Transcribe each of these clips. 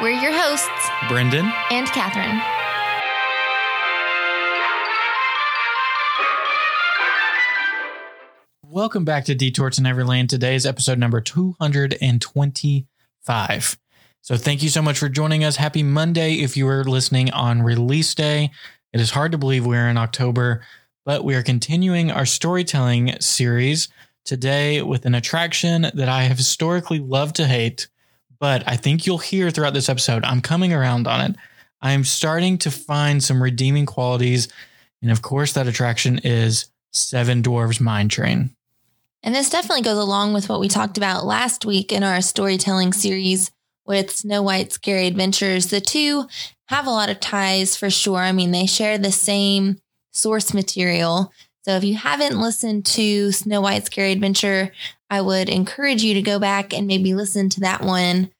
We're your hosts, Brendan and Catherine. Welcome back to Detour to Neverland. Today is episode number 225. So thank you so much for joining us. Happy Monday if you are listening on release day. It is hard to believe we're in October, but we are continuing our storytelling series today with an attraction that I have historically loved to hate, but I think you'll hear throughout this episode. I'm coming around on it. I'm starting to find some redeeming qualities. And of course, that attraction is Seven Dwarves Mine Train. And this definitely goes along with what we talked about last week in our storytelling series with Snow White's Scary Adventures. The two have a lot of ties for sure. I mean, they share the same source material. So if you haven't listened to Snow White's Scary Adventure, I would encourage you to go back and maybe listen to that one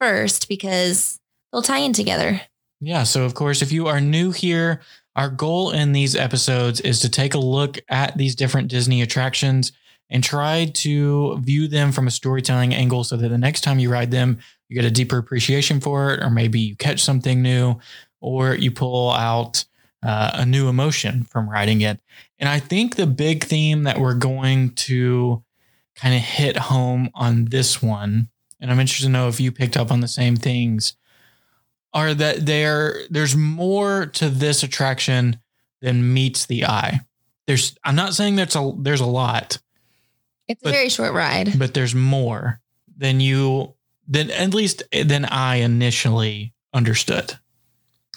first because they'll tie in together. Yeah. So, of course, if you are new here, our goal in these episodes is to take a look at these different Disney attractions and try to view them from a storytelling angle so that the next time you ride them, you get a deeper appreciation for it, or maybe you catch something new, or you pull out uh, a new emotion from riding it. And I think the big theme that we're going to kind of hit home on this one, and I'm interested to know if you picked up on the same things, are that there there's more to this attraction than meets the eye. There's I'm not saying there's a there's a lot, It's But- a very short ride. but there's more than you than at least than I initially understood.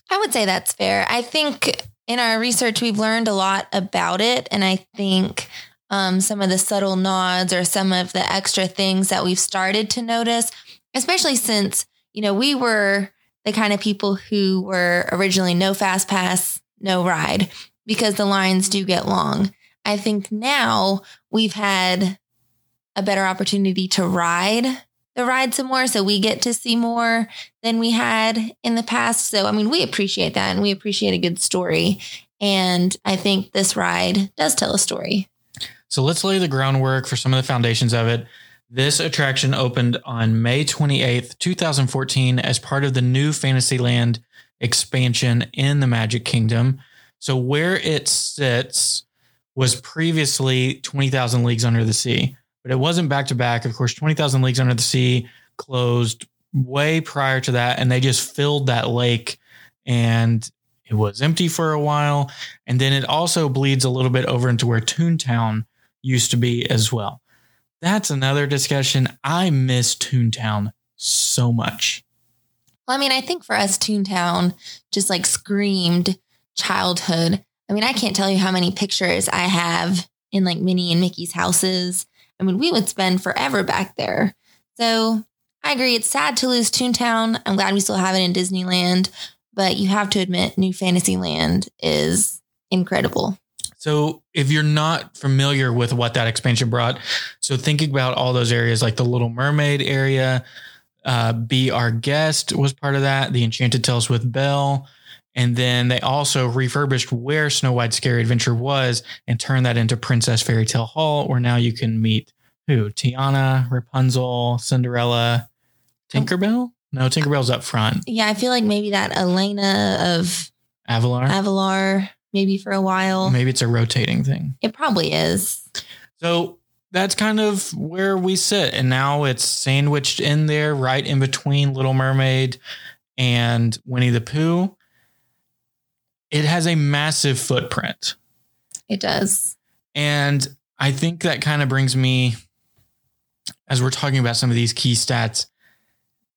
I would say that's fair. I think in our research, we've learned a lot about it. And I think um, some of the subtle nods or some of the extra things that we've started to notice, especially since, you know, we were the kind of people who were originally no fast pass, no ride, because the lines do get long. I think now we've had a better opportunity to ride the ride some more. So we get to see more than we had in the past. So, I mean, we appreciate that and we appreciate a good story. And I think this ride does tell a story. So let's lay the groundwork for some of the foundations of it. This attraction opened on May 28th, 2014, as part of the new Fantasyland expansion in the Magic Kingdom. So, where it sits was previously 20,000 Leagues Under the Sea, but it wasn't back to back. Of course, 20,000 Leagues Under the Sea closed way prior to that, and they just filled that lake and it was empty for a while. And then it also bleeds a little bit over into where Toontown used to be as well. That's another discussion. I miss Toontown so much. Well, I mean, I think for us, Toontown just like screamed childhood. I mean, I can't tell you how many pictures I have in like Minnie and Mickey's houses. I mean, we would spend forever back there. So I agree. It's sad to lose Toontown. I'm glad we still have it in Disneyland, but you have to admit, New Fantasyland is incredible. So, if you're not familiar with what that expansion brought, so thinking about all those areas like the Little Mermaid area, uh, Be Our Guest was part of that, the Enchanted Tales with Belle. And then they also refurbished where Snow White's Scary Adventure was and turned that into Princess Fairy Tale Hall, where now you can meet who? Tiana, Rapunzel, Cinderella, Tinkerbell? No, Tinkerbell's up front. Yeah, I feel like maybe that Elena of Avalor. Avalor, maybe for a while. Maybe it's a rotating thing. It probably is. So that's kind of where we sit. And now it's sandwiched in there, right in between Little Mermaid and Winnie the Pooh. It has a massive footprint. It does. And I think that kind of brings me, as we're talking about some of these key stats,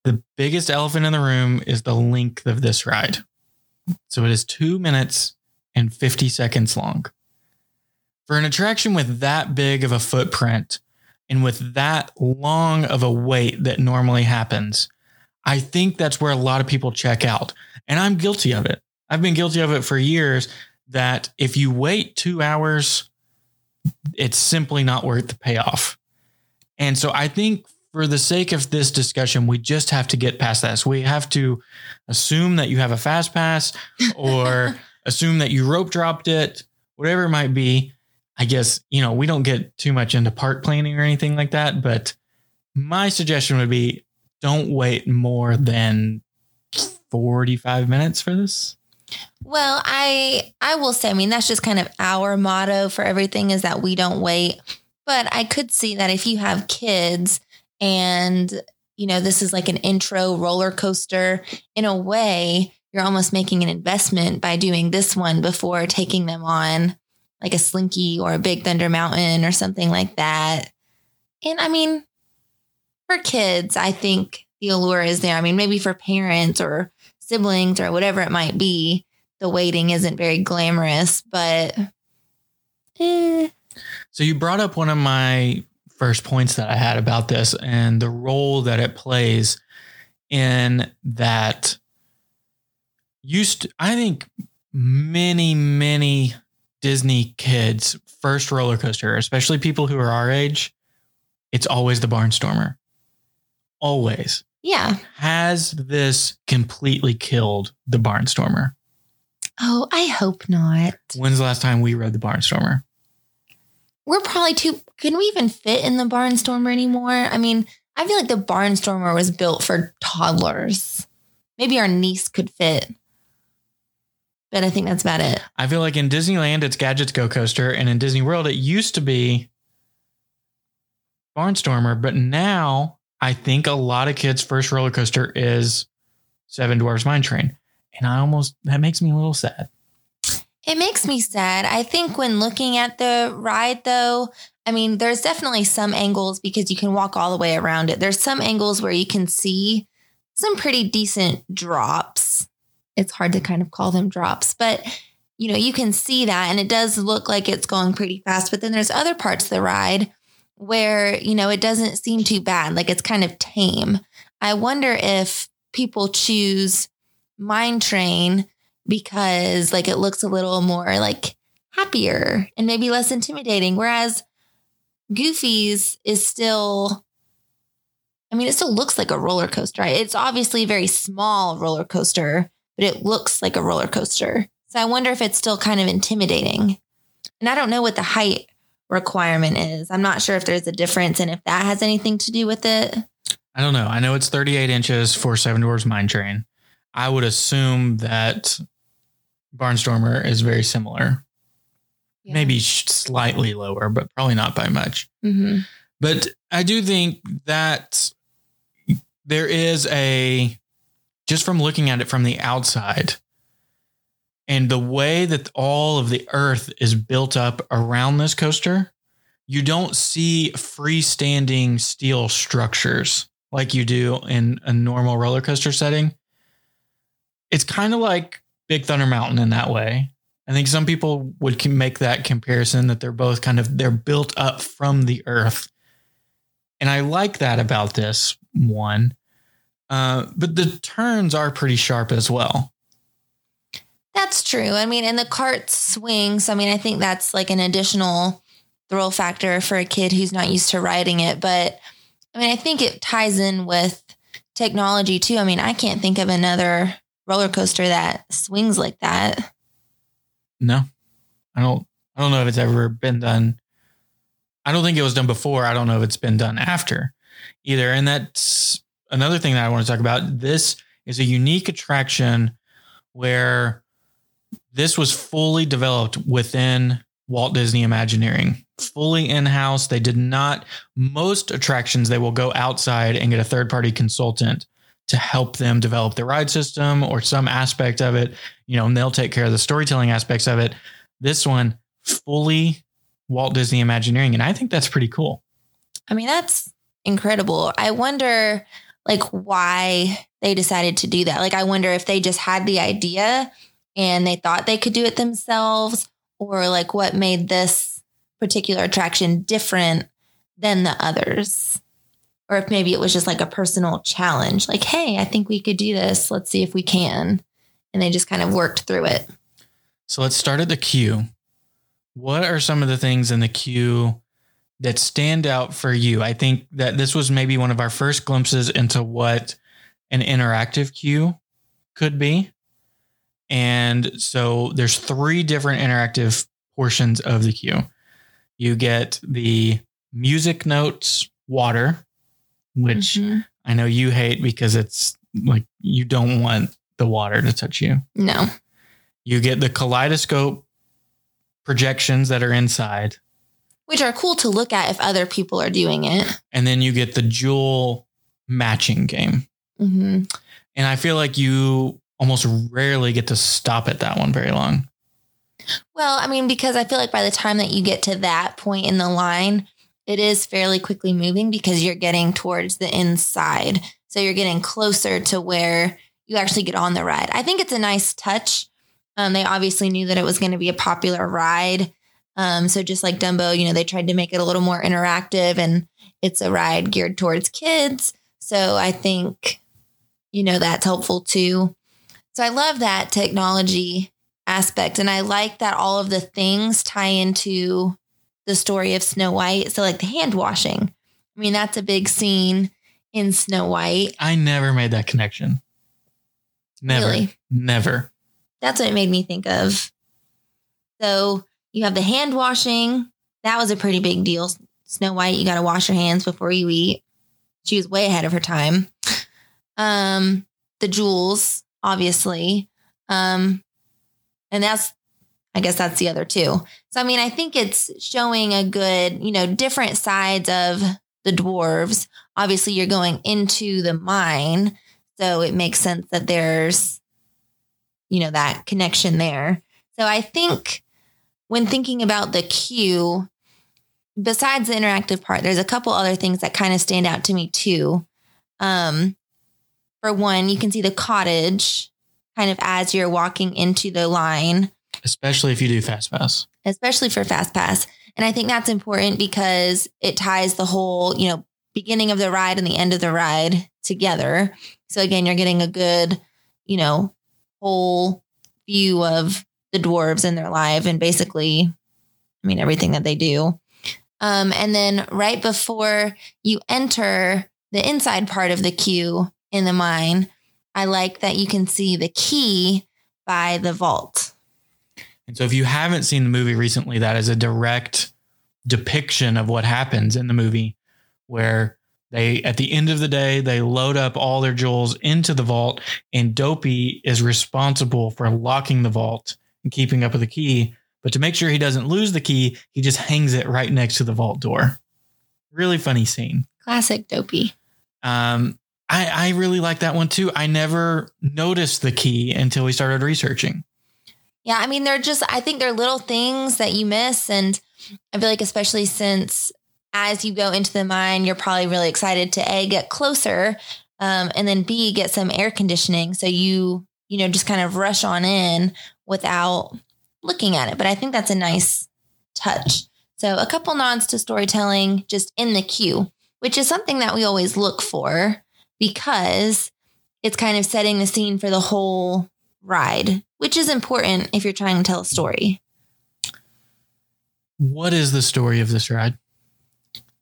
the biggest elephant in the room is the length of this ride. So it is two minutes and 50 seconds long. For an attraction with that big of a footprint and with that long of a wait that normally happens, I think that's where a lot of people check out. And I'm guilty of it. I've been guilty of it for years that if you wait two hours, it's simply not worth the payoff. And so I think for the sake of this discussion, we just have to get past this. We have to assume that you have a fast pass or assume that you rope dropped it, whatever it might be. I guess, you know, we don't get too much into park planning or anything like that, but my suggestion would be don't wait more than 45 minutes for this. Well, I I will say, I mean, that's just kind of our motto for everything is that we don't wait. But I could see that if you have kids and you know, this is like an intro roller coaster, in a way, you're almost making an investment by doing this one before taking them on like a slinky or a big thunder mountain or something like that. And I mean, for kids, I think the allure is there. I mean, maybe for parents or siblings or whatever it might be, the waiting isn't very glamorous, but eh. So you brought up one of my first points that I had about this and the role that it plays in that used to, I think many many Disney kids first roller coaster, especially people who are our age, it's always the Barnstormer. Always. Yeah. Has this completely killed the Barnstormer? Oh, I hope not. When's the last time we rode the Barnstormer? We're probably too. Can we even fit in the Barnstormer anymore? I mean, I feel like the Barnstormer was built for toddlers. Maybe our niece could fit, but I think that's about it. I feel like in Disneyland it's Gadgets Go Coaster, and in Disney World it used to be Barnstormer, but now I think a lot of kids' first roller coaster is Seven Dwarfs Mine Train, and I almost that makes me a little sad. It makes me sad. I think when looking at the ride, though, I mean, there's definitely some angles because you can walk all the way around it. There's some angles where you can see some pretty decent drops. It's hard to kind of call them drops, but you know, you can see that and it does look like it's going pretty fast. But then there's other parts of the ride where, you know, it doesn't seem too bad. Like it's kind of tame. I wonder if people choose Mine Train because like it looks a little more like happier and maybe less intimidating. Whereas Goofy's is still, I mean, it still looks like a roller coaster, right? It's obviously a very small roller coaster, but it looks like a roller coaster. So I wonder if it's still kind of intimidating. And I don't know what the height requirement is. I'm not sure if there's a difference and if that has anything to do with it. I don't know. I know it's 38 inches for Seven Dwarfs Mine Train. I would assume that Barnstormer is very similar, Yeah. maybe slightly lower, but probably not by much. Mm-hmm. But I do think that there is a, just from looking at it from the outside, and the way that all of the earth is built up around this coaster, you don't see freestanding steel structures like you do in a normal roller coaster setting. It's kind of like Big Thunder Mountain in that way. I think some people would make that comparison that they're both kind of they're built up from the earth. And I like that about this one. Uh, but the turns are pretty sharp as well. That's true. I mean, and the cart swings. I mean, I think that's like an additional thrill factor for a kid who's not used to riding it. But I mean, I think it ties in with technology too. I mean, I can't think of another roller coaster that swings like that. No, I don't. I don't know if it's ever been done. I don't think it was done before. I don't know if it's been done after either. And that's another thing that I want to talk about. This is a unique attraction where this was fully developed within Walt Disney Imagineering, fully in house. They did not, most attractions, they will go outside and get a third party consultant to help them develop the ride system or some aspect of it, you know, and they'll take care of the storytelling aspects of it. This one, fully Walt Disney Imagineering. And I think that's pretty cool. I mean, that's incredible. I wonder like why they decided to do that. Like I wonder if they just had the idea and they thought they could do it themselves or like what made this particular attraction different than the others. or if maybe it was just like a personal challenge, like, hey, I think we could do this. Let's see if we can. And they just kind of worked through it. So let's start at the queue. What are some of the things in the queue that stand out for you? I think that this was maybe one of our first glimpses into what an interactive queue could be. And so there's three different interactive portions of the queue. You get the music notes water, which Mhm. I know you hate because it's like you don't want the water to touch you. No. You get the kaleidoscope projections that are inside, Which are cool to look at if other people are doing it. and then you get the jewel matching game. hmm And I feel like you almost rarely get to stop at that one very long. Well, I mean, because I feel like by the time that you get to that point in the line, it is fairly quickly moving because you're getting towards the inside. So you're getting closer to where you actually get on the ride. I think it's a nice touch. Um, they obviously knew that it was going to be a popular ride. Um, so just like Dumbo, you know, they tried to make it a little more interactive and it's a ride geared towards kids. So I think, you know, that's helpful too. So I love that technology aspect. And I like that all of the things tie into the story of Snow White. So, like the hand washing, I mean, that's a big scene in Snow White. I never made that connection. Never. Really? Never. That's what it made me think of. So, you have the hand washing. That was a pretty big deal. Snow White, you got to wash your hands before you eat. She was way ahead of her time. Um, the jewels, obviously. Um, and that's I guess that's the other two. So I mean, I think it's showing a good, you know, different sides of the dwarves. Obviously, you're going into the mine, so it makes sense that there's you know, that connection there. So I think when thinking about the queue, besides the interactive part, there's a couple other things that kind of stand out to me too. Um, for one, you can see the cottage kind of as you're walking into the line, Especially if you do fast pass. especially for Fast Pass. And I think that's important because it ties the whole, you know, beginning of the ride and the end of the ride together. So again, you're getting a good, you know, whole view of the dwarves and their life and basically, I mean, everything that they do. Um, and then right before you enter the inside part of the queue in the mine, I like that you can see the key by the vault. And so if you haven't seen the movie recently, that is a direct depiction of what happens in the movie where they at the end of the day they load up all their jewels into the vault and Dopey is responsible for locking the vault and keeping up with the key. But to make sure he doesn't lose the key, he just hangs it right next to the vault door. Really funny scene. Classic dopey. Um, I, I really like that one too. I never noticed the key until we started researching. Yeah, I mean, they're just, I think they're little things that you miss. And I feel like, especially since as you go into the mine, you're probably really excited to A, get closer, um, and then B, get some air conditioning. So you, you know, just kind of rush on in without looking at it. But I think that's a nice touch. So a couple nods to storytelling just in the queue, which is something that we always look for because it's kind of setting the scene for the whole ride, which is important if you're trying to tell a story. What is the story of this ride?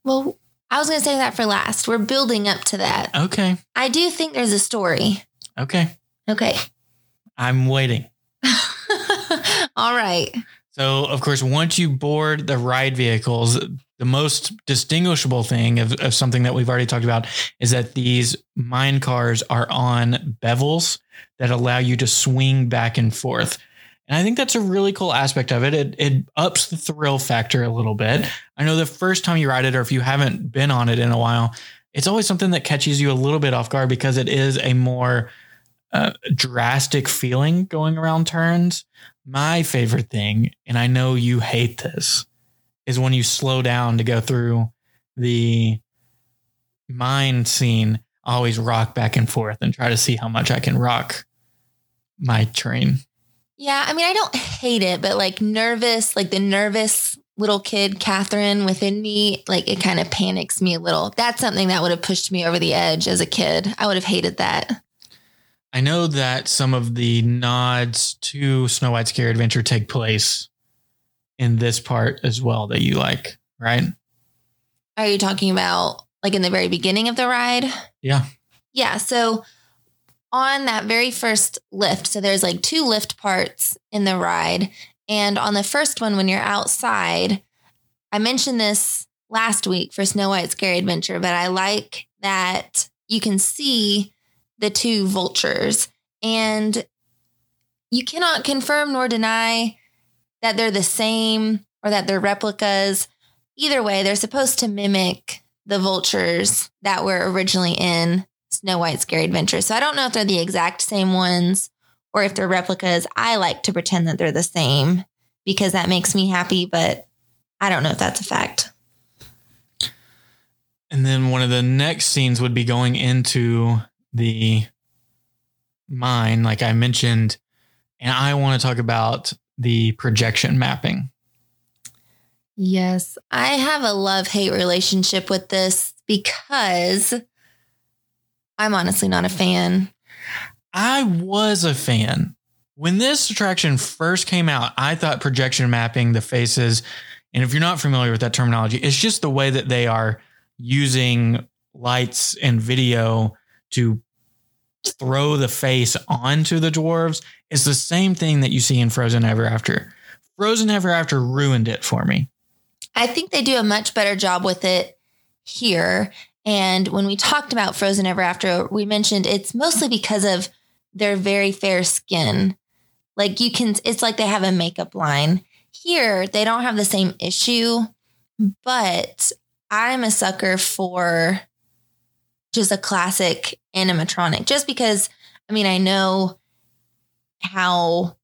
Well, I was going to say that for last. We're building up to that. Okay. I do think there's a story. Okay. Okay. I'm waiting. All right. So, of course, once you board the ride vehicles, the most distinguishable thing of, of something that we've already talked about is that these mine cars are on bevels that allow you to swing back and forth. And I think that's a really cool aspect of it. It, it ups the thrill factor a little bit. I know the first time you ride it, or if you haven't been on it in a while, it's always something that catches you a little bit off guard because it is a more uh, drastic feeling going around turns. My favorite thing, and I know you hate this, is when you slow down to go through the mine scene. I always rock back and forth and try to see how much I can rock my train. Yeah. I mean, I don't hate it, but like nervous, like the nervous little kid Catherine within me, like it kind of panics me a little. That's something that would have pushed me over the edge as a kid. I would have hated that. I know that some of the nods to Snow White's Scary Adventure take place in this part as well that you like, right? Are you talking about like in the very beginning of the ride? Yeah. Yeah. So on that very first lift, so there's like two lift parts in the ride. And on the first one, when you're outside, I mentioned this last week for Snow White's Scary Adventure, but I like that you can see the two vultures and you cannot confirm nor deny that they're the same or that they're replicas. Either way, they're supposed to mimic the vultures that were originally in Snow White's Scary Adventure. So I don't know if they're the exact same ones or if they're replicas. I like to pretend that they're the same because that makes me happy, but I don't know if that's a fact. And then one of the next scenes would be going into the mine, like I mentioned. And I want to talk about the projection mapping. Yes, I have a love hate relationship with this because I'm honestly not a fan. I was a fan. When this attraction first came out, I thought projection mapping the faces, and if you're not familiar with that terminology, it's just the way that they are using lights and video to throw the face onto the dwarves. It's the same thing that you see in Frozen Ever After. Frozen Ever After ruined it for me. I think they do a much better job with it here. And when we talked about Frozen Ever After, we mentioned it's mostly because of their very fair skin. Like you can, it's like they have a makeup line. Here, they don't have the same issue, but I'm a sucker for just a classic animatronic just because, I mean, I know how,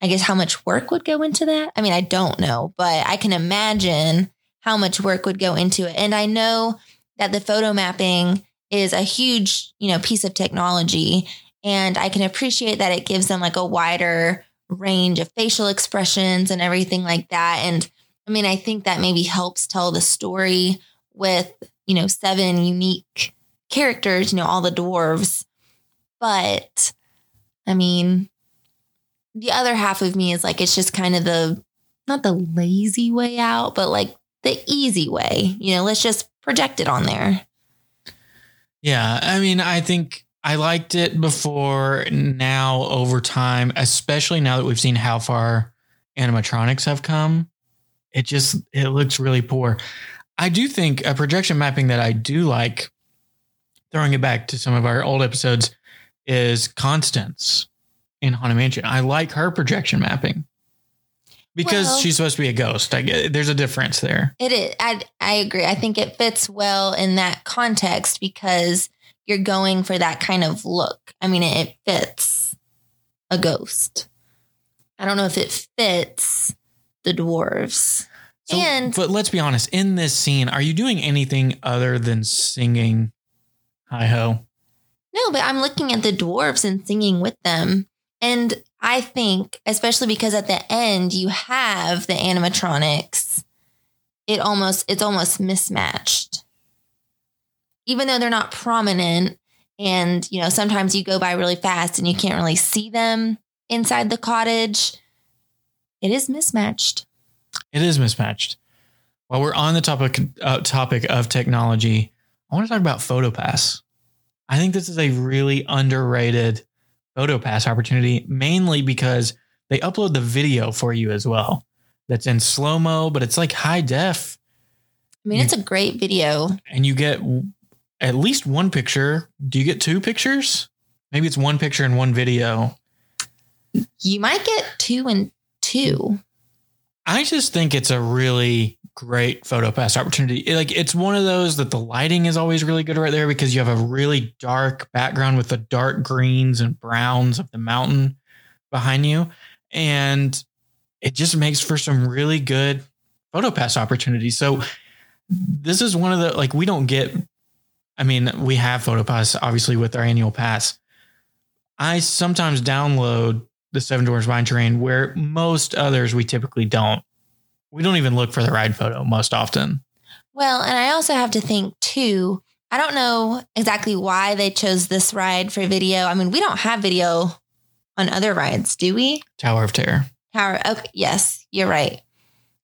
I guess, how much work would go into that. I mean, I don't know, but I can imagine how much work would go into it. And I know that the photo mapping is a huge, you know, piece of technology. And I can appreciate that it gives them like a wider range of facial expressions and everything like that. And I mean, I think that maybe helps tell the story with, you know, seven unique characters, you know, all the dwarves. But I mean, the other half of me is like, it's just kind of the, not the lazy way out, but like the easy way. You know, let's just project it on there. Yeah. I mean, I think I liked it before. Now, over time, especially now that we've seen how far animatronics have come, it just it looks really poor. I do think a projection mapping that I do like, throwing it back to some of our old episodes, is Constance in Haunted Mansion. I like her projection mapping because Well- she's supposed to be a ghost. I get uh, there's a difference there. It is. I, I agree. I think it fits well in that context because you're going for that kind of look. I mean, it, it fits a ghost. I don't know if it fits the dwarves. So, and but let's be honest, in this scene, are you doing anything other than singing hi ho? no, but I'm looking at the dwarves and singing with them. And I think, especially because at the end you have the animatronics, it almost it's almost mismatched. Even though they're not prominent and you know, sometimes you go by really fast and you can't really see them inside the cottage, it is mismatched. It is mismatched. While we're on the topic uh, topic of technology, I want to talk about PhotoPass. I think this is a really underrated PhotoPass opportunity, mainly because they upload the video for you as well. That's in slow mo, but it's like high def, I mean, it's a great video. and you get at least one picture. Do you get two pictures? Maybe it's one picture and one video. You might get two and two. I just think it's a really great photo pass opportunity. It- like it's one of those that the lighting is always really good right there because you have a really dark background with the dark greens and browns of the mountain behind you. And it just makes for some really good photo pass opportunities. So this is one of the like we don't get I mean, we have photo pass obviously with our annual pass. I sometimes download the Seven Dwarfs Mine Train where most others we typically don't. We don't even look for the ride photo most often. Well, and I also have to think too. I don't know exactly why they chose this ride for video. I mean, we don't have video on other rides, do we? Tower of Terror. Tower. Okay, yes, you're right.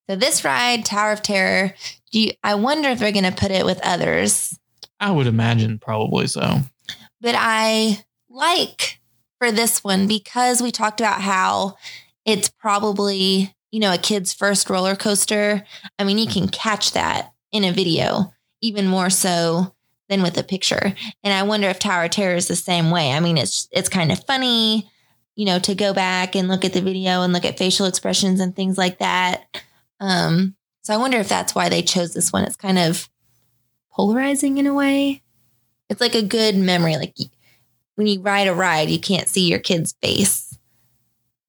So this ride, Tower of Terror, do you, I wonder if they're going to put it with others. I would imagine probably so. But I like for this one because we talked about how it's probably, you know, a kid's first roller coaster. I mean, you can catch that in a video even more so than with a picture. And I wonder if Tower of Terror is the same way. I mean, it's it's kind of funny, you know, to go back and look at the video and look at facial expressions and things like that. Um, so I wonder if that's why they chose this one. It's kind of polarizing in a way. It's like a good memory. Like when you ride a ride, you can't see your kid's face,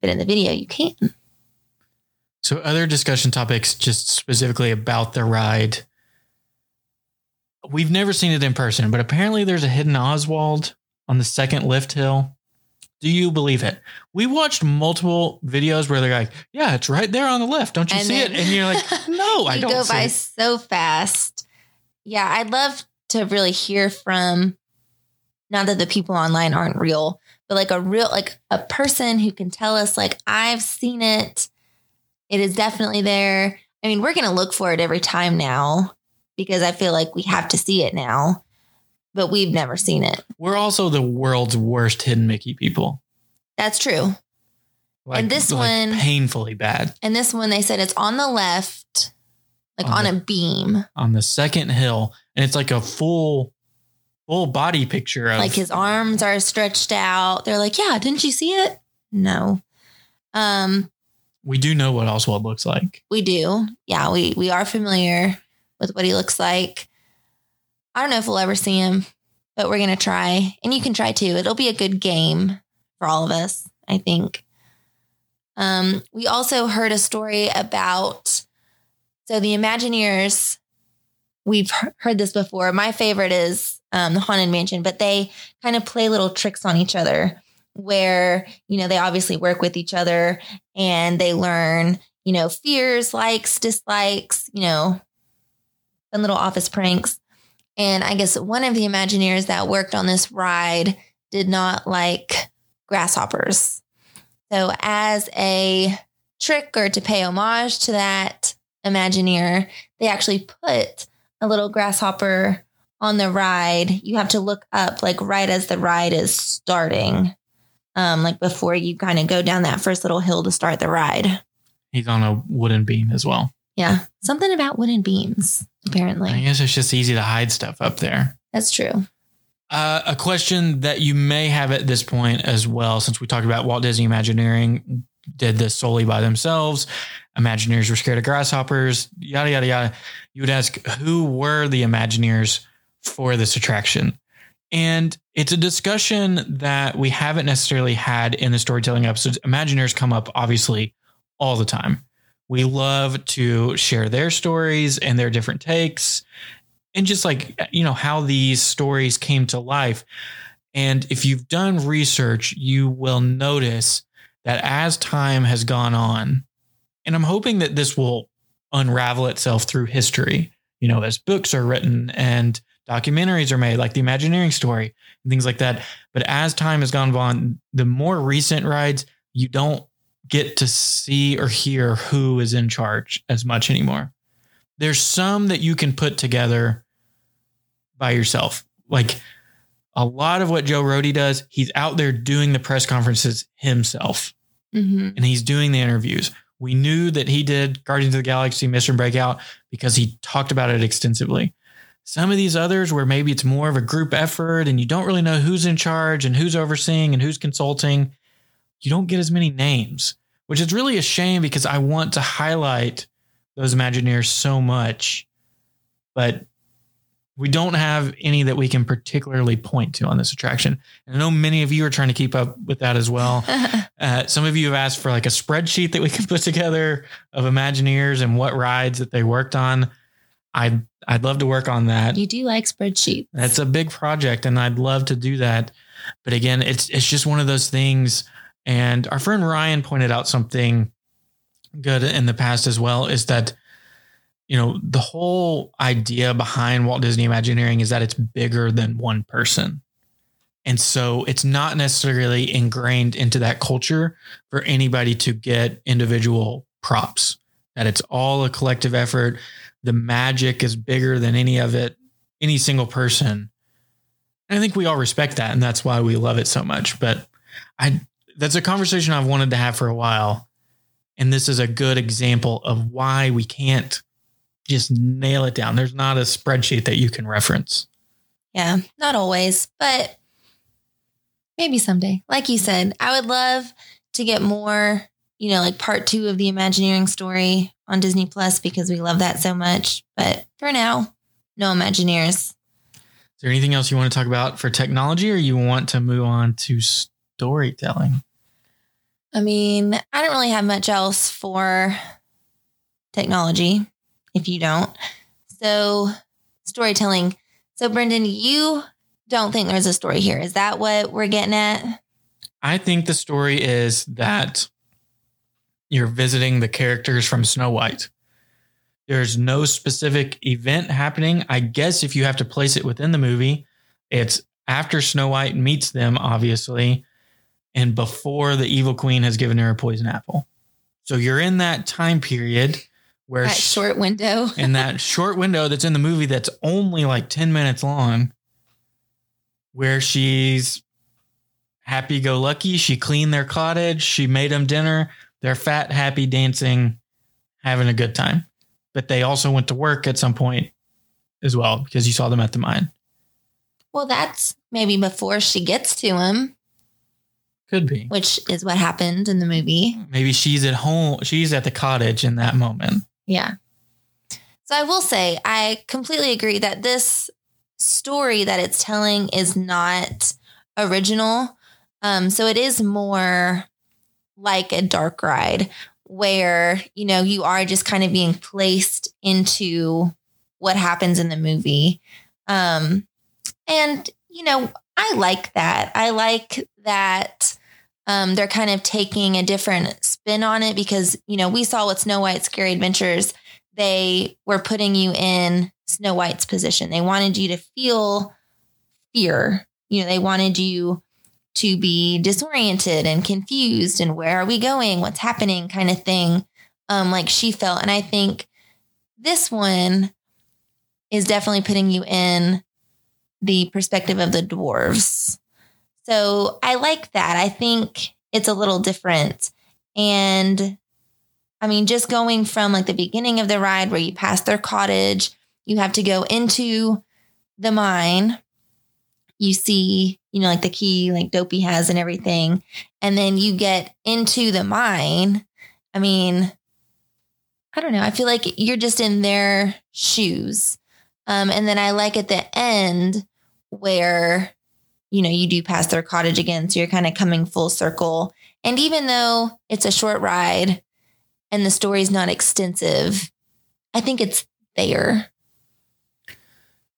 but in the video, you can. So, other discussion topics, just specifically about the ride. We've never seen it in person, but apparently there's a hidden Oswald on the second lift hill. Do you believe it? We watched multiple videos where they're like, "Yeah, it's right there on the left. Don't you And see then- it?" And you're like, "No, I don't." You go by it." so fast. Yeah, I'd love to really hear from not that the people online aren't real, but like a real like a person who can tell us like I've seen it. It is definitely there. I mean, we're going to look for it every time now because I feel like we have to see it now. But we've never seen it. We're also the world's worst hidden Mickey people. That's true. Like, And this like one- painfully bad And this one they said it's on the left, like On on, the- a beam. on the second hill, and it's like a full, full body picture of like his arms are stretched out. They're like, "Yeah, didn't you see it?" No. Um, We do know what Oswald looks like. we do. Yeah, we we are familiar with what he looks like. I don't know if we'll ever see him, but we're to try. And you can try too. It'll be a good game for all of us, I think. Um, we also heard a story about so the Imagineers. We've heard this before. My favorite is um, the Haunted Mansion, but they kind of play little tricks on each other where, you know, they obviously work with each other and they learn, you know, fears, likes, dislikes, you know, fun little office pranks. And I guess one of the Imagineers that worked on this ride did not like grasshoppers. So, as a trick or to pay homage to that Imagineer, they actually put a little grasshopper on the ride. You have to look up, like, right as the ride is starting, um, like before you kind of go down that first little hill to start the ride. He's on a wooden beam as well. Yeah. Something about wooden beams, apparently. I guess it's just easy to hide stuff up there. That's true. Uh, a question that you may have at this point as well, since we talked about Walt Disney Imagineering did this solely by themselves. Imagineers were scared of grasshoppers, yada, yada, yada. You would ask, who were the Imagineers for this attraction? And it's a discussion that we haven't necessarily had in the storytelling episodes. Imagineers come up obviously all the time. We love to share their stories and their different takes and just like you know how these stories came to life and if you've done research you will notice that as time has gone on and i'm hoping that this will unravel itself through history you know as books are written and documentaries are made like the imagineering story and things like that but as time has gone on the more recent rides you don't get to see or hear who is in charge as much anymore there's some that you can put together by yourself. Like a lot of what Joe Rohde does, he's out there doing the press conferences himself Mm-hmm. and he's doing the interviews. We knew that he did Guardians of the Galaxy Mission Breakout because he talked about it extensively. Some of these others where maybe it's more of a group effort and you don't really know who's in charge and who's overseeing and who's consulting, you don't get as many names, which is really a shame because I want to highlight those Imagineers so much. But we don't have any that we can particularly point to on this attraction. And I know many of you are trying to keep up with that as well. Uh, some of you have asked for like a spreadsheet that we can put together of Imagineers and what rides that they worked on. I'd I'd love to work on that. you do like spreadsheets. That's a big project, and I'd love to do that. But again, it's it's just one of those things. And our friend Ryan pointed out something good in the past as well is that you know the whole idea behind Walt Disney Imagineering is that it's bigger than one person. And so it's not necessarily ingrained into that culture for anybody to get individual props. That it's all a collective effort. The magic is bigger than any of it, any single person. And I think we all respect that and that's why we love it so much. But I that's a conversation I've wanted to have for a while. And this is a good example of why we can't just nail it down. There's not a spreadsheet that you can reference. Yeah, not always, but maybe someday. Like you said, I would love to get more, you know, like part two of the Imagineering story on Disney Plus because we love that so much. But for now, no Imagineers. Is there anything else you want to talk about for technology or you want to move on to storytelling? I mean, I don't really have much else for technology if you don't. So, storytelling. So, Brendan, you don't think there's a story here. Is that what we're getting at? I think the story is that you're visiting the characters from Snow White. There's no specific event happening. I guess if you have to place it within the movie, it's after Snow White meets them, obviously, and before the evil queen has given her a poison apple. So you're in that time period where That short window. in that short window that's in the movie that's only like 10 minutes long where she's happy go lucky she cleaned their cottage she made them dinner they're fat happy dancing having a good time but they also went to work at some point as well because you saw them at the mine Well, that's maybe before she gets to him, could be which is what happened in the movie. maybe she's at home she's at the cottage in that moment Yeah. So I will say, I completely agree that this story that it's telling is not original. Um, so it is more like a dark ride where, you know, you are just kind of being placed into what happens in the movie. Um, and, you know, I like that. I like that um, they're kind of taking a different spin on it because, you know, we saw with Snow White's Scary Adventures, they were putting you in Snow White's position. They wanted you to feel fear. You know, they wanted you to be disoriented and confused and where are we going? What's happening? kind of thing. Um, like she felt. And I think this one is definitely putting you in the perspective of the dwarves. So I like that. I think it's a little different. And I mean, just going from like the beginning of the ride where you pass their cottage, you have to go into the mine. You see, you know, like the key, like Dopey has and everything. And then you get into the mine. I mean, I don't know. I feel like you're just in their shoes. Um, and then I like at the end where, you know, you do pass their cottage again. So you're kind of coming full circle. And even though it's a short ride and the story's not extensive, I think it's there.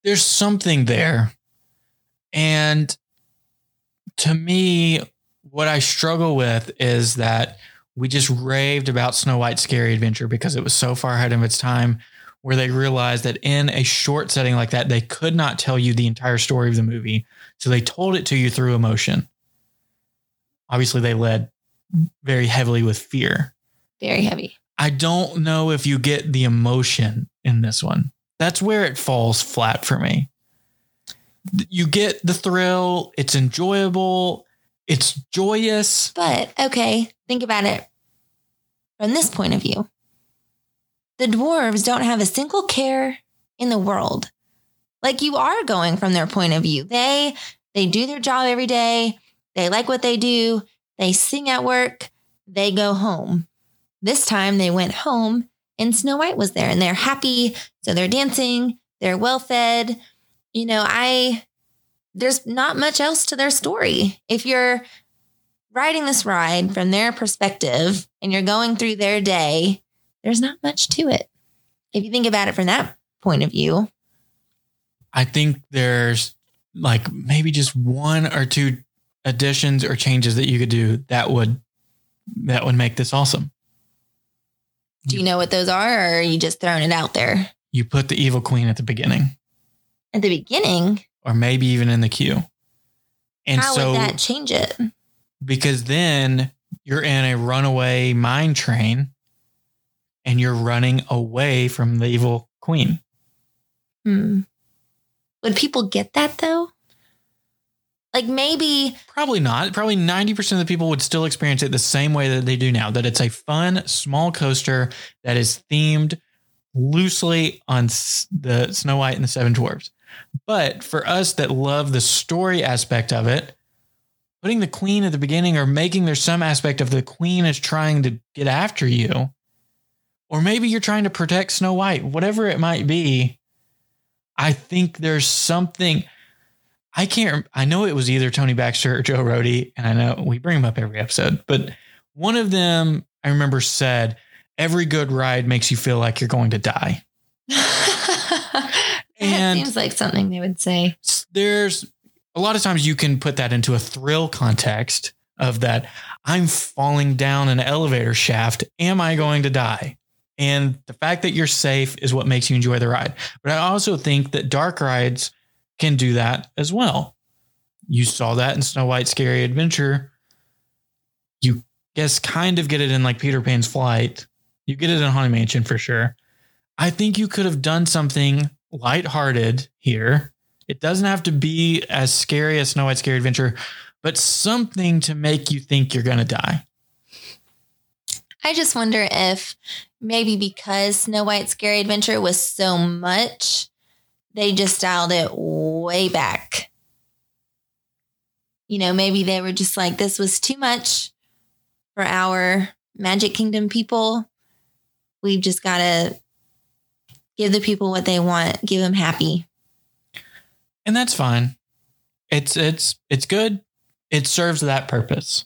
there's something there. And to me, what I struggle with is that we just raved about Snow White's Scary Adventure because it was so far ahead of its time, where they realized that in a short setting like that, they could not tell you the entire story of the movie. So they told it to you through emotion. Obviously, they led very heavily with fear. Very heavy. I don't know if you get the emotion in this one. That's where it falls flat for me. You get the thrill, it's enjoyable, it's joyous. But okay, think about it from this point of view. The dwarves don't have a single care in the world. Like you are going from their point of view. They they do their job every day. They like what they do. They sing at work. They go home. This time they went home and Snow White was there and they're happy. So they're dancing. They're well fed. You know, I there's not much else to their story. If you're riding this ride from their perspective and you're going through their day, there's not much to it. If you think about it from that point of view, I think there's like maybe just one or two additions or changes that you could do that would that would make this awesome. Do you know what those are, or are you just throwing it out there? You put the evil queen at the beginning, At the beginning, or maybe even in the queue. And how so, would that change it? because then you're in a runaway mine train and you're running away from the evil queen. Hmm. Would people get that though? Like maybe Probably not. Probably 90% of the people would still experience it the same way that they do now, that it's a fun, small coaster that is themed loosely on the Snow White and the Seven Dwarfs. But for us that love the story aspect of it, putting the queen at the beginning or making there some aspect of the queen is trying to get after you, or maybe you're trying to protect Snow White, whatever it might be, I think there's something. I can't. I know it was either Tony Baxter or Joe Rohde, and I know we bring him up every episode, but one of them I remember said, "Every good ride makes you feel like you're going to die." that And- seems like something they would say. There's a lot of times you can put that into a thrill context of that. I'm falling down an elevator shaft. Am I going to die? And the fact that you're safe is what makes you enjoy the ride. But I also think that dark rides can do that as well. You saw that in Snow White Scary Adventure. You guess kind of get it in like Peter Pan's Flight. You get it in Haunted Mansion for sure. I think you could have done something lighthearted here. It doesn't have to be as scary as Snow White Scary Adventure, but something to make you think you're going to die. I just wonder if maybe because Snow White Scary Adventure was so much, they just dialed it way back. You know, maybe they were just like, this was too much for our Magic Kingdom people. We've just got to give the people what they want, give them happy. And that's fine. It's it's it's good. It serves that purpose.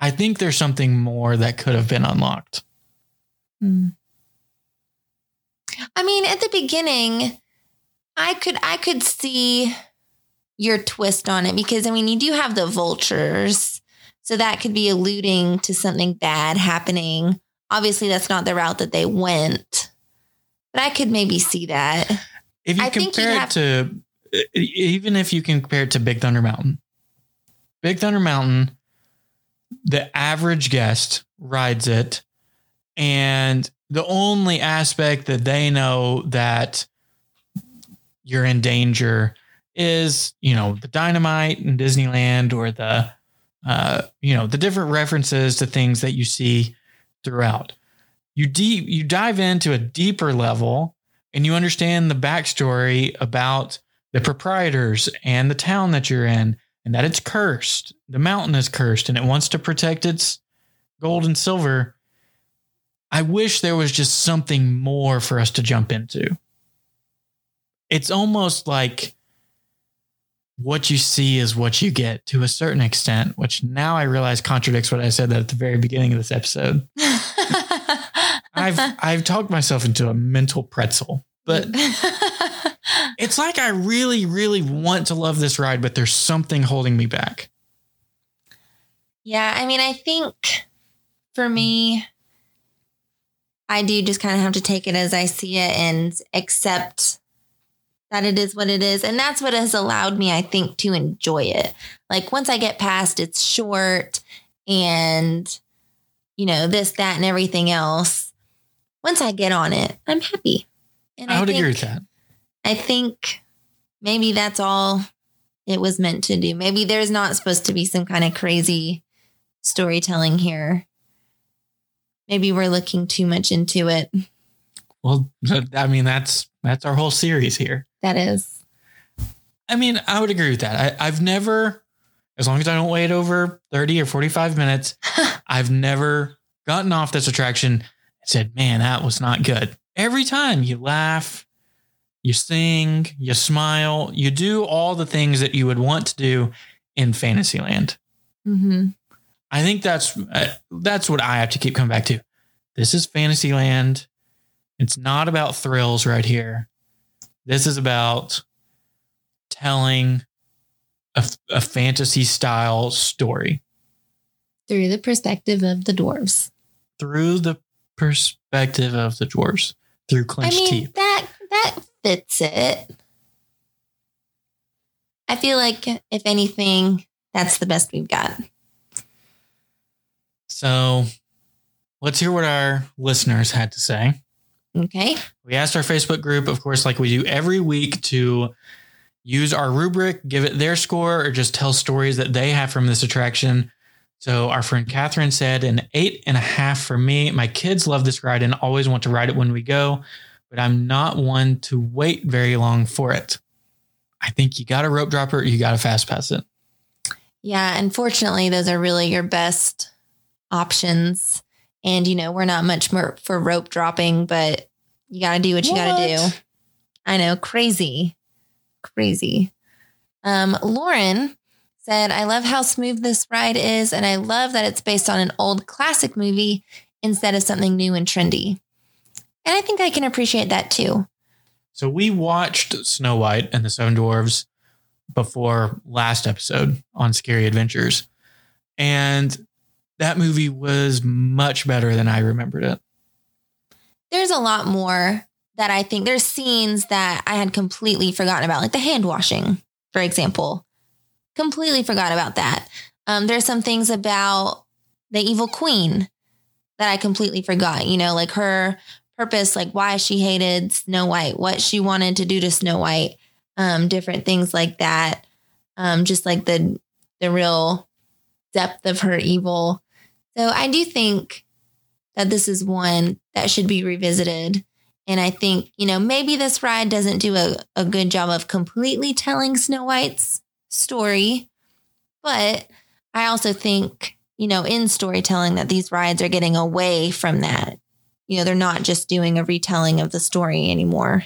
I think there's something more that could have been unlocked. Hmm. I mean, at the beginning, I could I could see your twist on it because I mean, you do have the vultures. So that could be alluding to something bad happening. Obviously, that's not the route that they went. But I could maybe see that. If you I compare it have- to even if you compare it to Big Thunder Mountain. Big Thunder Mountain, the average guest rides it and the only aspect that they know that you're in danger is, you know, the dynamite in Disneyland or the uh, you know, the different references to things that you see throughout. You deep you dive into a deeper level and you understand the backstory about the proprietors and the town that you're in and that it's cursed. The mountain is cursed and it wants to protect its gold and silver. I wish there was just something more for us to jump into. It's almost like what you see is what you get to a certain extent, which now I realize contradicts what I said at the very beginning of this episode. I've I've talked myself into a mental pretzel, but it's like I really, really want to love this ride, but there's something holding me back. Yeah, I mean, I think for me, I do just kind of have to take it as I see it and accept that it is what it is. And that's what has allowed me, I think, to enjoy it. Like once I get past it's short and, you know, this, that, and everything else, once I get on it, I'm happy. And I would think, agree with that. I think maybe that's all it was meant to do. Maybe there's not supposed to be some kind of crazy storytelling here. Maybe we're looking too much into it. Well, I mean that's that's our whole series here. That is. I mean, I would agree with that. I, I've never, as long as I don't wait over 30 or 45 minutes, I've never gotten off this attraction said, man, that was not good. Every time you laugh, you sing, you smile, you do all the things that you would want to do in Fantasyland. Mm-hmm. I think that's uh, that's what I have to keep coming back to. This is Fantasyland. It's not about thrills right here. This is about telling a, a fantasy style story Through the perspective of the dwarves. through the perspective of the dwarves through clenched I mean, teeth. that that fits it. I feel like if anything, that's the best we've got. So let's hear what our listeners had to say. Okay. We asked our Facebook group, of course, like we do every week, to use our rubric, give it their score, or just tell stories that they have from this attraction. So our friend Catherine said an eight and a half for me. My kids love this ride and always want to ride it when we go, but I'm not one to wait very long for it. I think you got a rope dropper, you got to fast pass it. Yeah, unfortunately, those are really your best options. And, you know, we're not much more for rope dropping, but you got to do what you got to do. I know, crazy, crazy. Um, Lauren said, I love how smooth this ride is, and I love that it's based on an old classic movie instead of something new and trendy. And I think I can appreciate that too. So we watched Snow White and the Seven Dwarves before last episode on Scary Adventures. And that movie was much better than I remembered it. there's a lot more that I think there's scenes that I had completely forgotten about, like the hand washing, for example. Completely forgot about that. Um, there's some things about the evil queen that I completely forgot, you know, like her purpose, like why she hated Snow White, what she wanted to do to Snow White, um, different things like that. Um, just like the the real depth of her evil. So I do think that this is one that should be revisited. And I think, you know, maybe this ride doesn't do a, a good job of completely telling Snow White's story. But I also think, you know, in storytelling that these rides are getting away from that. You know, they're not just doing a retelling of the story anymore.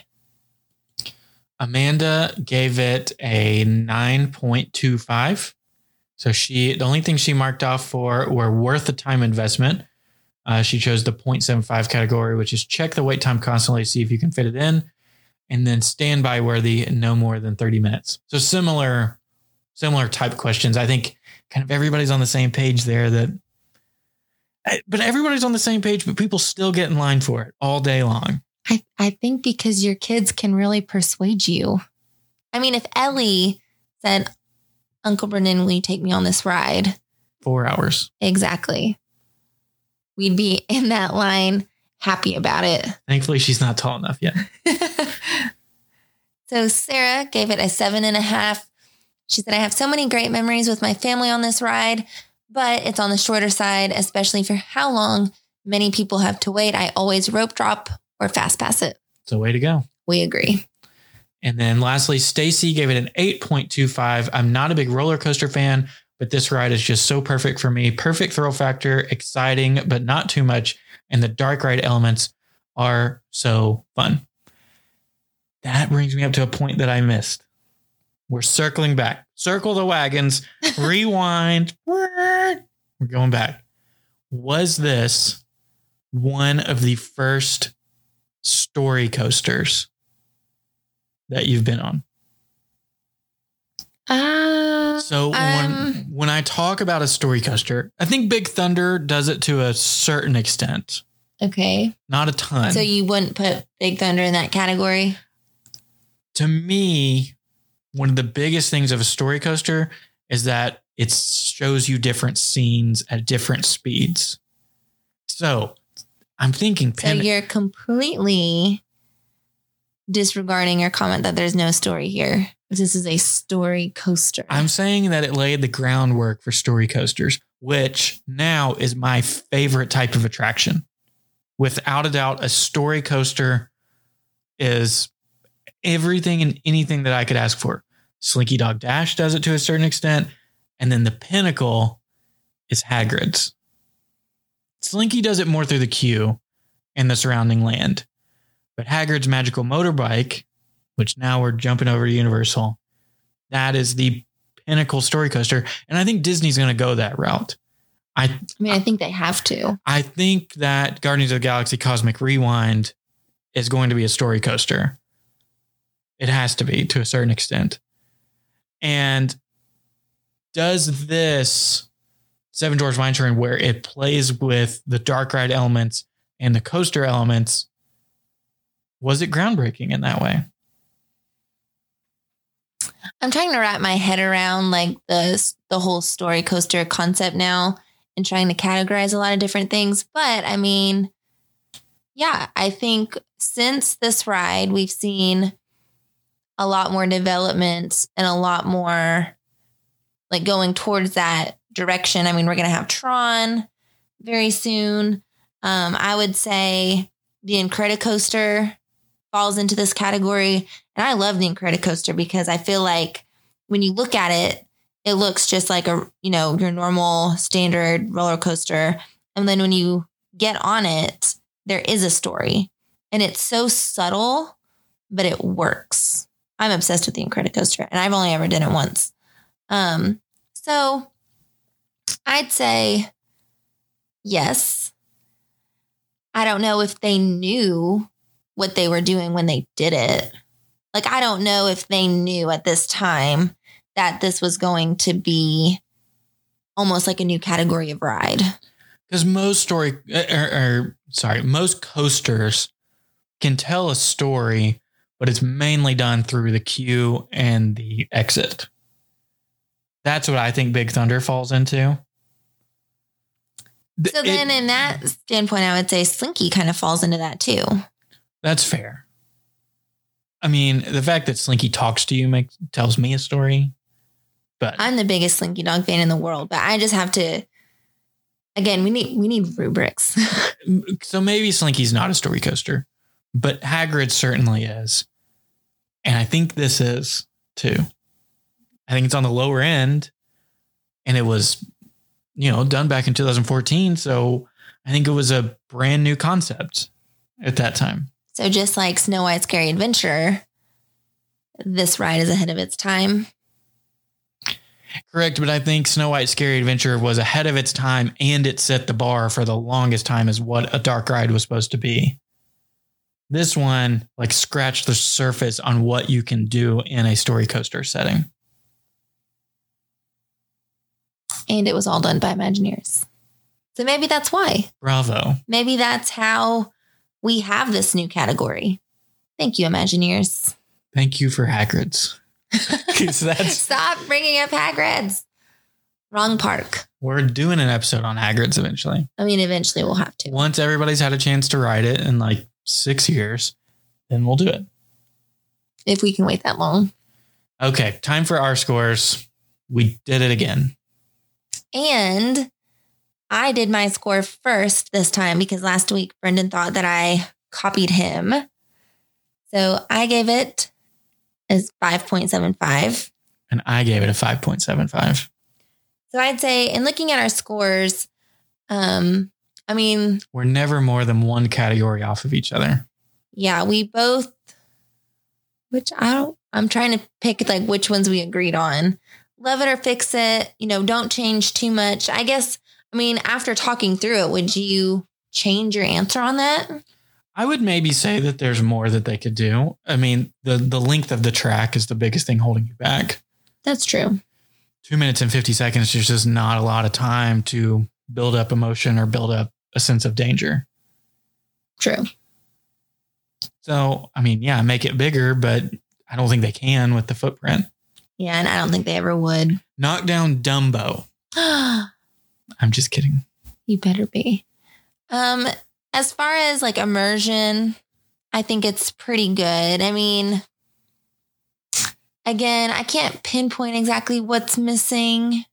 Amanda gave it a 9.25. So she, the only thing she marked off for were worth the time investment. Uh, she chose the 0.75 category, which is check the wait time constantly, see if you can fit it in, and then standby worthy, no more than 30 minutes. So similar, similar type questions. I think kind of everybody's on the same page there that, but everybody's on the same page, but people still get in line for it all day long. I, I think because your kids can really persuade you. I mean, if Ellie said, Uncle Brennan, will you take me on this ride? Four hours. Exactly. We'd be in that line happy about it. Thankfully, she's not tall enough yet. so Sarah gave it a seven and a half. She said, I have so many great memories with my family on this ride, but it's on the shorter side, especially for how long many people have to wait. I always rope drop or fast pass it. So way to go. We agree. And then lastly, Stacy gave it an 8.25. I'm not a big roller coaster fan, but this ride is just so perfect for me. Perfect thrill factor, exciting, but not too much. And the dark ride elements are so fun. That brings me up to a point that I missed. We're circling back. Circle the wagons, rewind. We're going back. Was this one of the first story coasters that you've been on? Uh, So Um, when when I talk about a story coaster, I think Big Thunder does it to a certain extent, okay. not a ton. So you wouldn't put Big Thunder in that category? to me, one of the biggest things of a story coaster is that it shows you different scenes at different speeds. So I'm thinking So you're completely disregarding your comment that there's no story here. This is a story coaster. I'm saying that it laid the groundwork for story coasters, which now is my favorite type of attraction. Without a doubt, a story coaster is everything and anything that I could ask for. Slinky Dog Dash does it to a certain extent. And then the pinnacle is Hagrid's. Slinky does it more through the queue and the surrounding land. But Hagrid's magical motorbike, which now we're jumping over to Universal, that is the pinnacle story coaster. And I think Disney's going to go that route. I I mean, I think they have to. I think that Guardians of the Galaxy Cosmic Rewind is going to be a story coaster. It has to be to a certain extent. And does this Seven Dwarfs Mine Train, where it plays with the dark ride elements and the coaster elements, was it groundbreaking in that way? I'm trying to wrap my head around like the the whole story coaster concept now and trying to categorize a lot of different things. But I mean, yeah, I think since this ride, we've seen a lot more development and a lot more like going towards that direction. I mean, we're going to have Tron very soon. Um, I would say the Incredicoaster falls into this category. And I love the Incredicoaster because I feel like when you look at it, it looks just like a, you know, your normal standard roller coaster. And then when you get on it, there is a story. And it's so subtle, but it works. I'm obsessed with the Incredicoaster and I've only ever done it once. Um, so I'd say yes. I don't know if they knew what they were doing when they did it. Like, I don't know if they knew at this time that this was going to be almost like a new category of ride. Because most story, or, or sorry, most coasters can tell a story, but it's mainly done through the queue and the exit. That's what I think Big Thunder falls into. So then, in that standpoint, I would say Slinky kind of falls into that too. That's fair. I mean, the fact that Slinky talks to you makes tells me a story. But I'm the biggest Slinky Dog fan in the world, but I just have to. Again, we need we need rubrics. so maybe Slinky's not a story coaster, but Hagrid certainly is, and I think this is too. I think it's on the lower end, and it was, you know, done back in 2014. So I think it was a brand new concept at that time. So just like Snow White Scary Adventure, this ride is ahead of its time. Correct, but I think Snow White Scary Adventure was ahead of its time and it set the bar for the longest time as what a dark ride was supposed to be. This one like scratched the surface on what you can do in a story coaster setting. And it was all done by Imagineers. So maybe that's why. Bravo. Maybe that's how we have this new category. Thank you, Imagineers. Thank you for Hagrid's. that's Stop bringing up Hagrid's. Wrong park. We're doing an episode on Hagrid's eventually. I mean, eventually we'll have to. Once everybody's had a chance to ride it and like six years, then we'll do it. If we can wait that long. Okay, time for our scores. We did it again. And I did my score first this time because last week Brendan thought that I copied him. So I gave it as 5.75. And I gave it a 5.75. So I'd say, in looking at our scores, um, I mean, we're never more than one category off of each other. Yeah, we both, which I don't, I'm trying to pick like which ones we agreed on. Love it or fix it. You know, don't change too much. I guess I mean, after talking through it, would you change your answer on that? I would maybe say that there's more that they could do. I mean, the the length of the track is the biggest thing holding you back. That's true. Two minutes and 50 seconds is just not a lot of time to build up emotion or build up a sense of danger. True. So, I mean, yeah, make it bigger, but I don't think they can with the footprint. Yeah, and I don't think they ever would. Knock down Dumbo. I'm just kidding. You better be. Um, as far as like immersion, I think it's pretty good. I mean, again, I can't pinpoint exactly what's missing,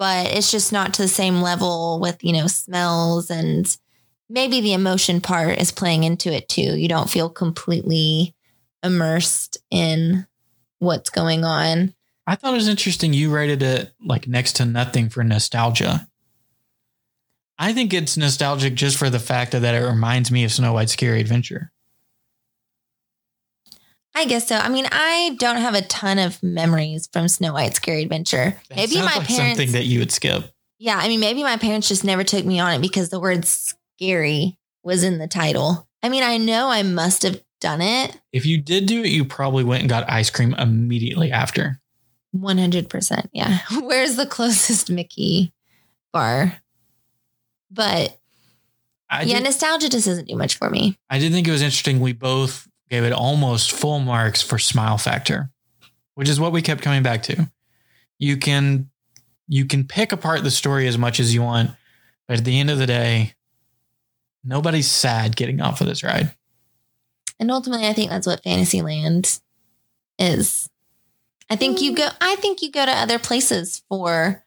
but it's just not to the same level with, you know, smells and maybe the emotion part is playing into it too. You don't feel completely immersed in what's going on. I thought it was interesting you rated it like next to nothing for nostalgia. I think it's nostalgic just for the fact that it reminds me of Snow White's Scary Adventure. I guess so. I mean, I don't have a ton of memories from Snow White's Scary Adventure. That maybe my like parents something that you would skip. Yeah, I mean, maybe my parents just never took me on it because the word scary was in the title. I mean, I know I must have done it. If you did do it, you probably went and got ice cream immediately after. 100%. Yeah. Where's the closest Mickey bar? But I yeah, did, nostalgia just doesn't do much for me. I did think it was interesting. We both gave it almost full marks for smile factor, which is what we kept coming back to. You can you can pick apart the story as much as you want, but at the end of the day, nobody's sad getting off of this ride. And ultimately, I think that's what Fantasyland is. I think you go. I think you go to other places for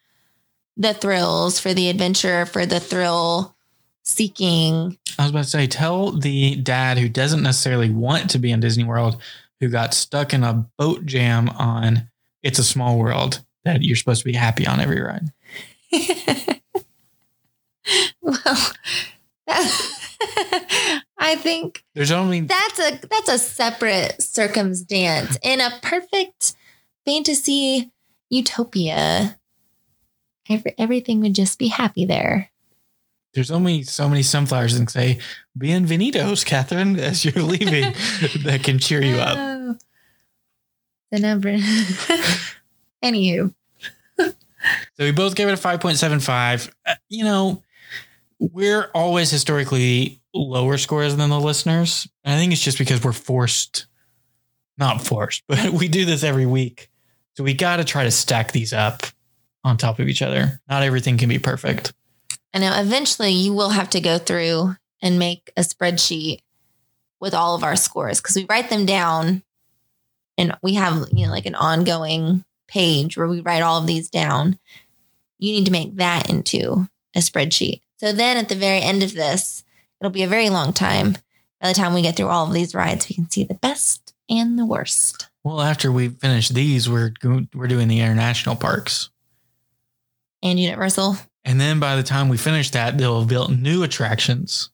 the thrills, for the adventure, for the thrill seeking. I was about to say, tell the dad who doesn't necessarily want to be in Disney World, who got stuck in a boat jam on It's a Small World, that you're supposed to be happy on every ride. well, I think There's only that's a that's a separate circumstance in a perfect fantasy utopia. Every, everything would just be happy there. There's only so many sunflowers and say bienvenidos, Catherine, as you're leaving, that can cheer you up. The number. Anywho, So we both gave it a 5.75. Uh, you know, we're always historically lower scores than the listeners. I think it's just because we're forced, not forced, but we do this every week. So we got to try to stack these up on top of each other. Not everything can be perfect. I know eventually you will have to go through and make a spreadsheet with all of our scores because we write them down and we have, you know, like an ongoing page where we write all of these down. You need to make that into a spreadsheet. So then at the very end of this, it'll be a very long time. By the time we get through all of these rides, we can see the best and the worst. Well, after we finish these, we're we're doing the international parks. And Universal. And then by the time we finish that, they'll have built new attractions.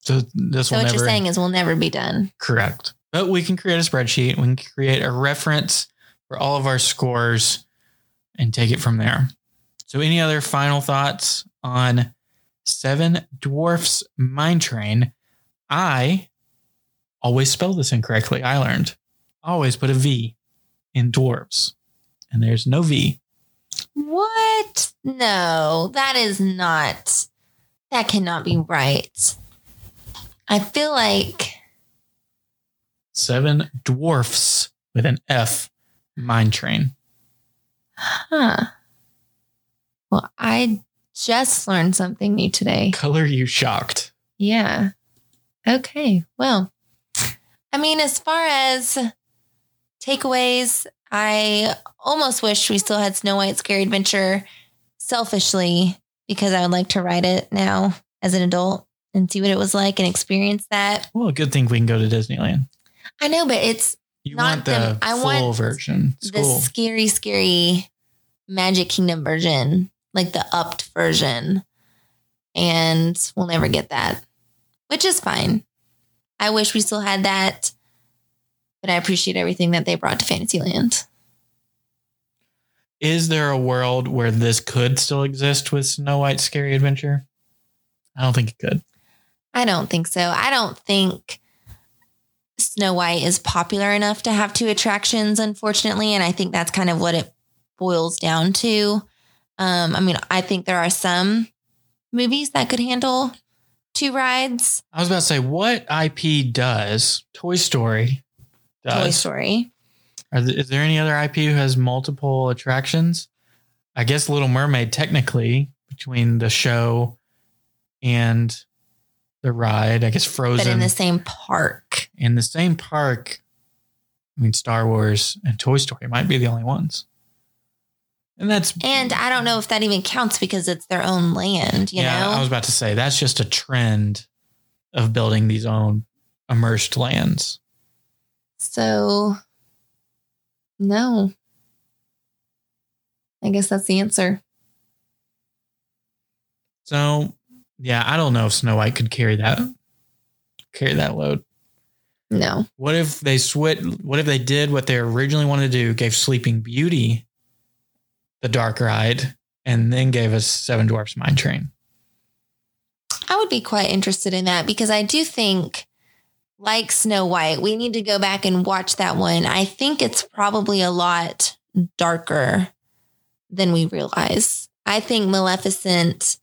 So this So will what never you're saying is we'll never be done. correct. But we can create a spreadsheet. We can create a reference for all of our scores and take it from there. So, any other final thoughts on Seven Dwarfs Mine Train? I always spell this incorrectly. I learned. Always put a V in dwarves, and there's no V. What? No, that is not. That cannot be right. I feel like Seven Dwarfs with an F Mine Train. Huh. Well, I just learned something new today. Color you shocked. Yeah. Okay. Well, I mean, as far as takeaways, I almost wish we still had Snow White's Scary Adventure selfishly because I would like to ride it now as an adult and see what it was like and experience that. Well, good thing we can go to Disneyland. I know, but it's You Not want the them. I full want version. It's the cool. scary, scary Magic Kingdom version, like the upped version. And we'll never get that, which is fine. I wish we still had that, but I appreciate everything that they brought to Fantasyland. Is there a world where this could still exist with Snow White Scary Adventure? I don't think it could. I don't think so. I don't think Snow White is popular enough to have two attractions, unfortunately. And I think that's kind of what it boils down to. Um, I mean, I think there are some movies that could handle two rides. I was about to say, what IP does Toy Story does? Toy Story. Are th- is there any other IP who has multiple attractions? I guess Little Mermaid, technically, between the show and the ride. I guess Frozen But in the same park. in the same park. I mean, Star Wars and Toy Story might be the only ones. And that's And I don't know if that even counts because it's their own land, you yeah. know? I was about to say that's just a trend of building these own immersed lands. So, no. I guess that's the answer. So yeah, I don't know if Snow White could carry that carry that load. No. What if they switch? What if they did what they originally wanted to do? Gave Sleeping Beauty the dark ride, and then gave us Seven Dwarfs Mine Train. I would be quite interested in that because I do think, like Snow White, we need to go back and watch that one. I think it's probably a lot darker than we realize. I think Maleficent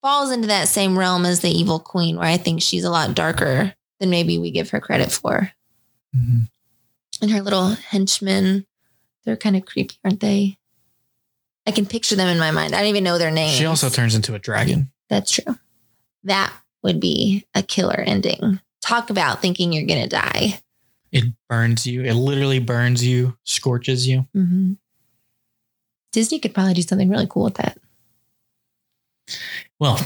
falls into that same realm as the evil queen, where I think she's a lot darker than maybe we give her credit for. Mhm. And her little henchmen, they're kind of creepy, aren't they? I can picture them in my mind. I don't even know their names. She also turns into a dragon. That's true. That would be a killer ending. Talk about thinking you're going to die. It burns you. It literally burns you, scorches you. Mm-hmm. Disney could probably do something really cool with that. Well,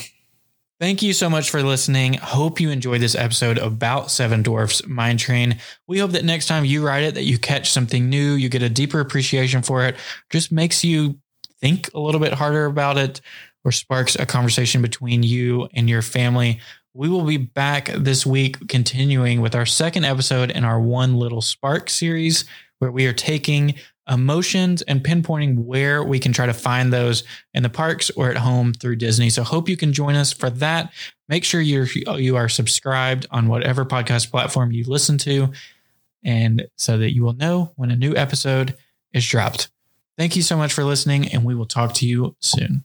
thank you so much for listening. Hope you enjoyed this episode about Seven Dwarfs Mine Train. We hope that next time you ride it, that you catch something new, you get a deeper appreciation for it, just makes you think a little bit harder about it, or sparks a conversation between you and your family. We will be back this week, continuing with our second episode in our One Little Spark series, where we are taking emotions and pinpointing where we can try to find those in the parks or at home through Disney. So hope you can join us for that. Make sure you're you are subscribed on whatever podcast platform you listen to and so that you will know when a new episode is dropped. Thank you so much for listening and we will talk to you soon.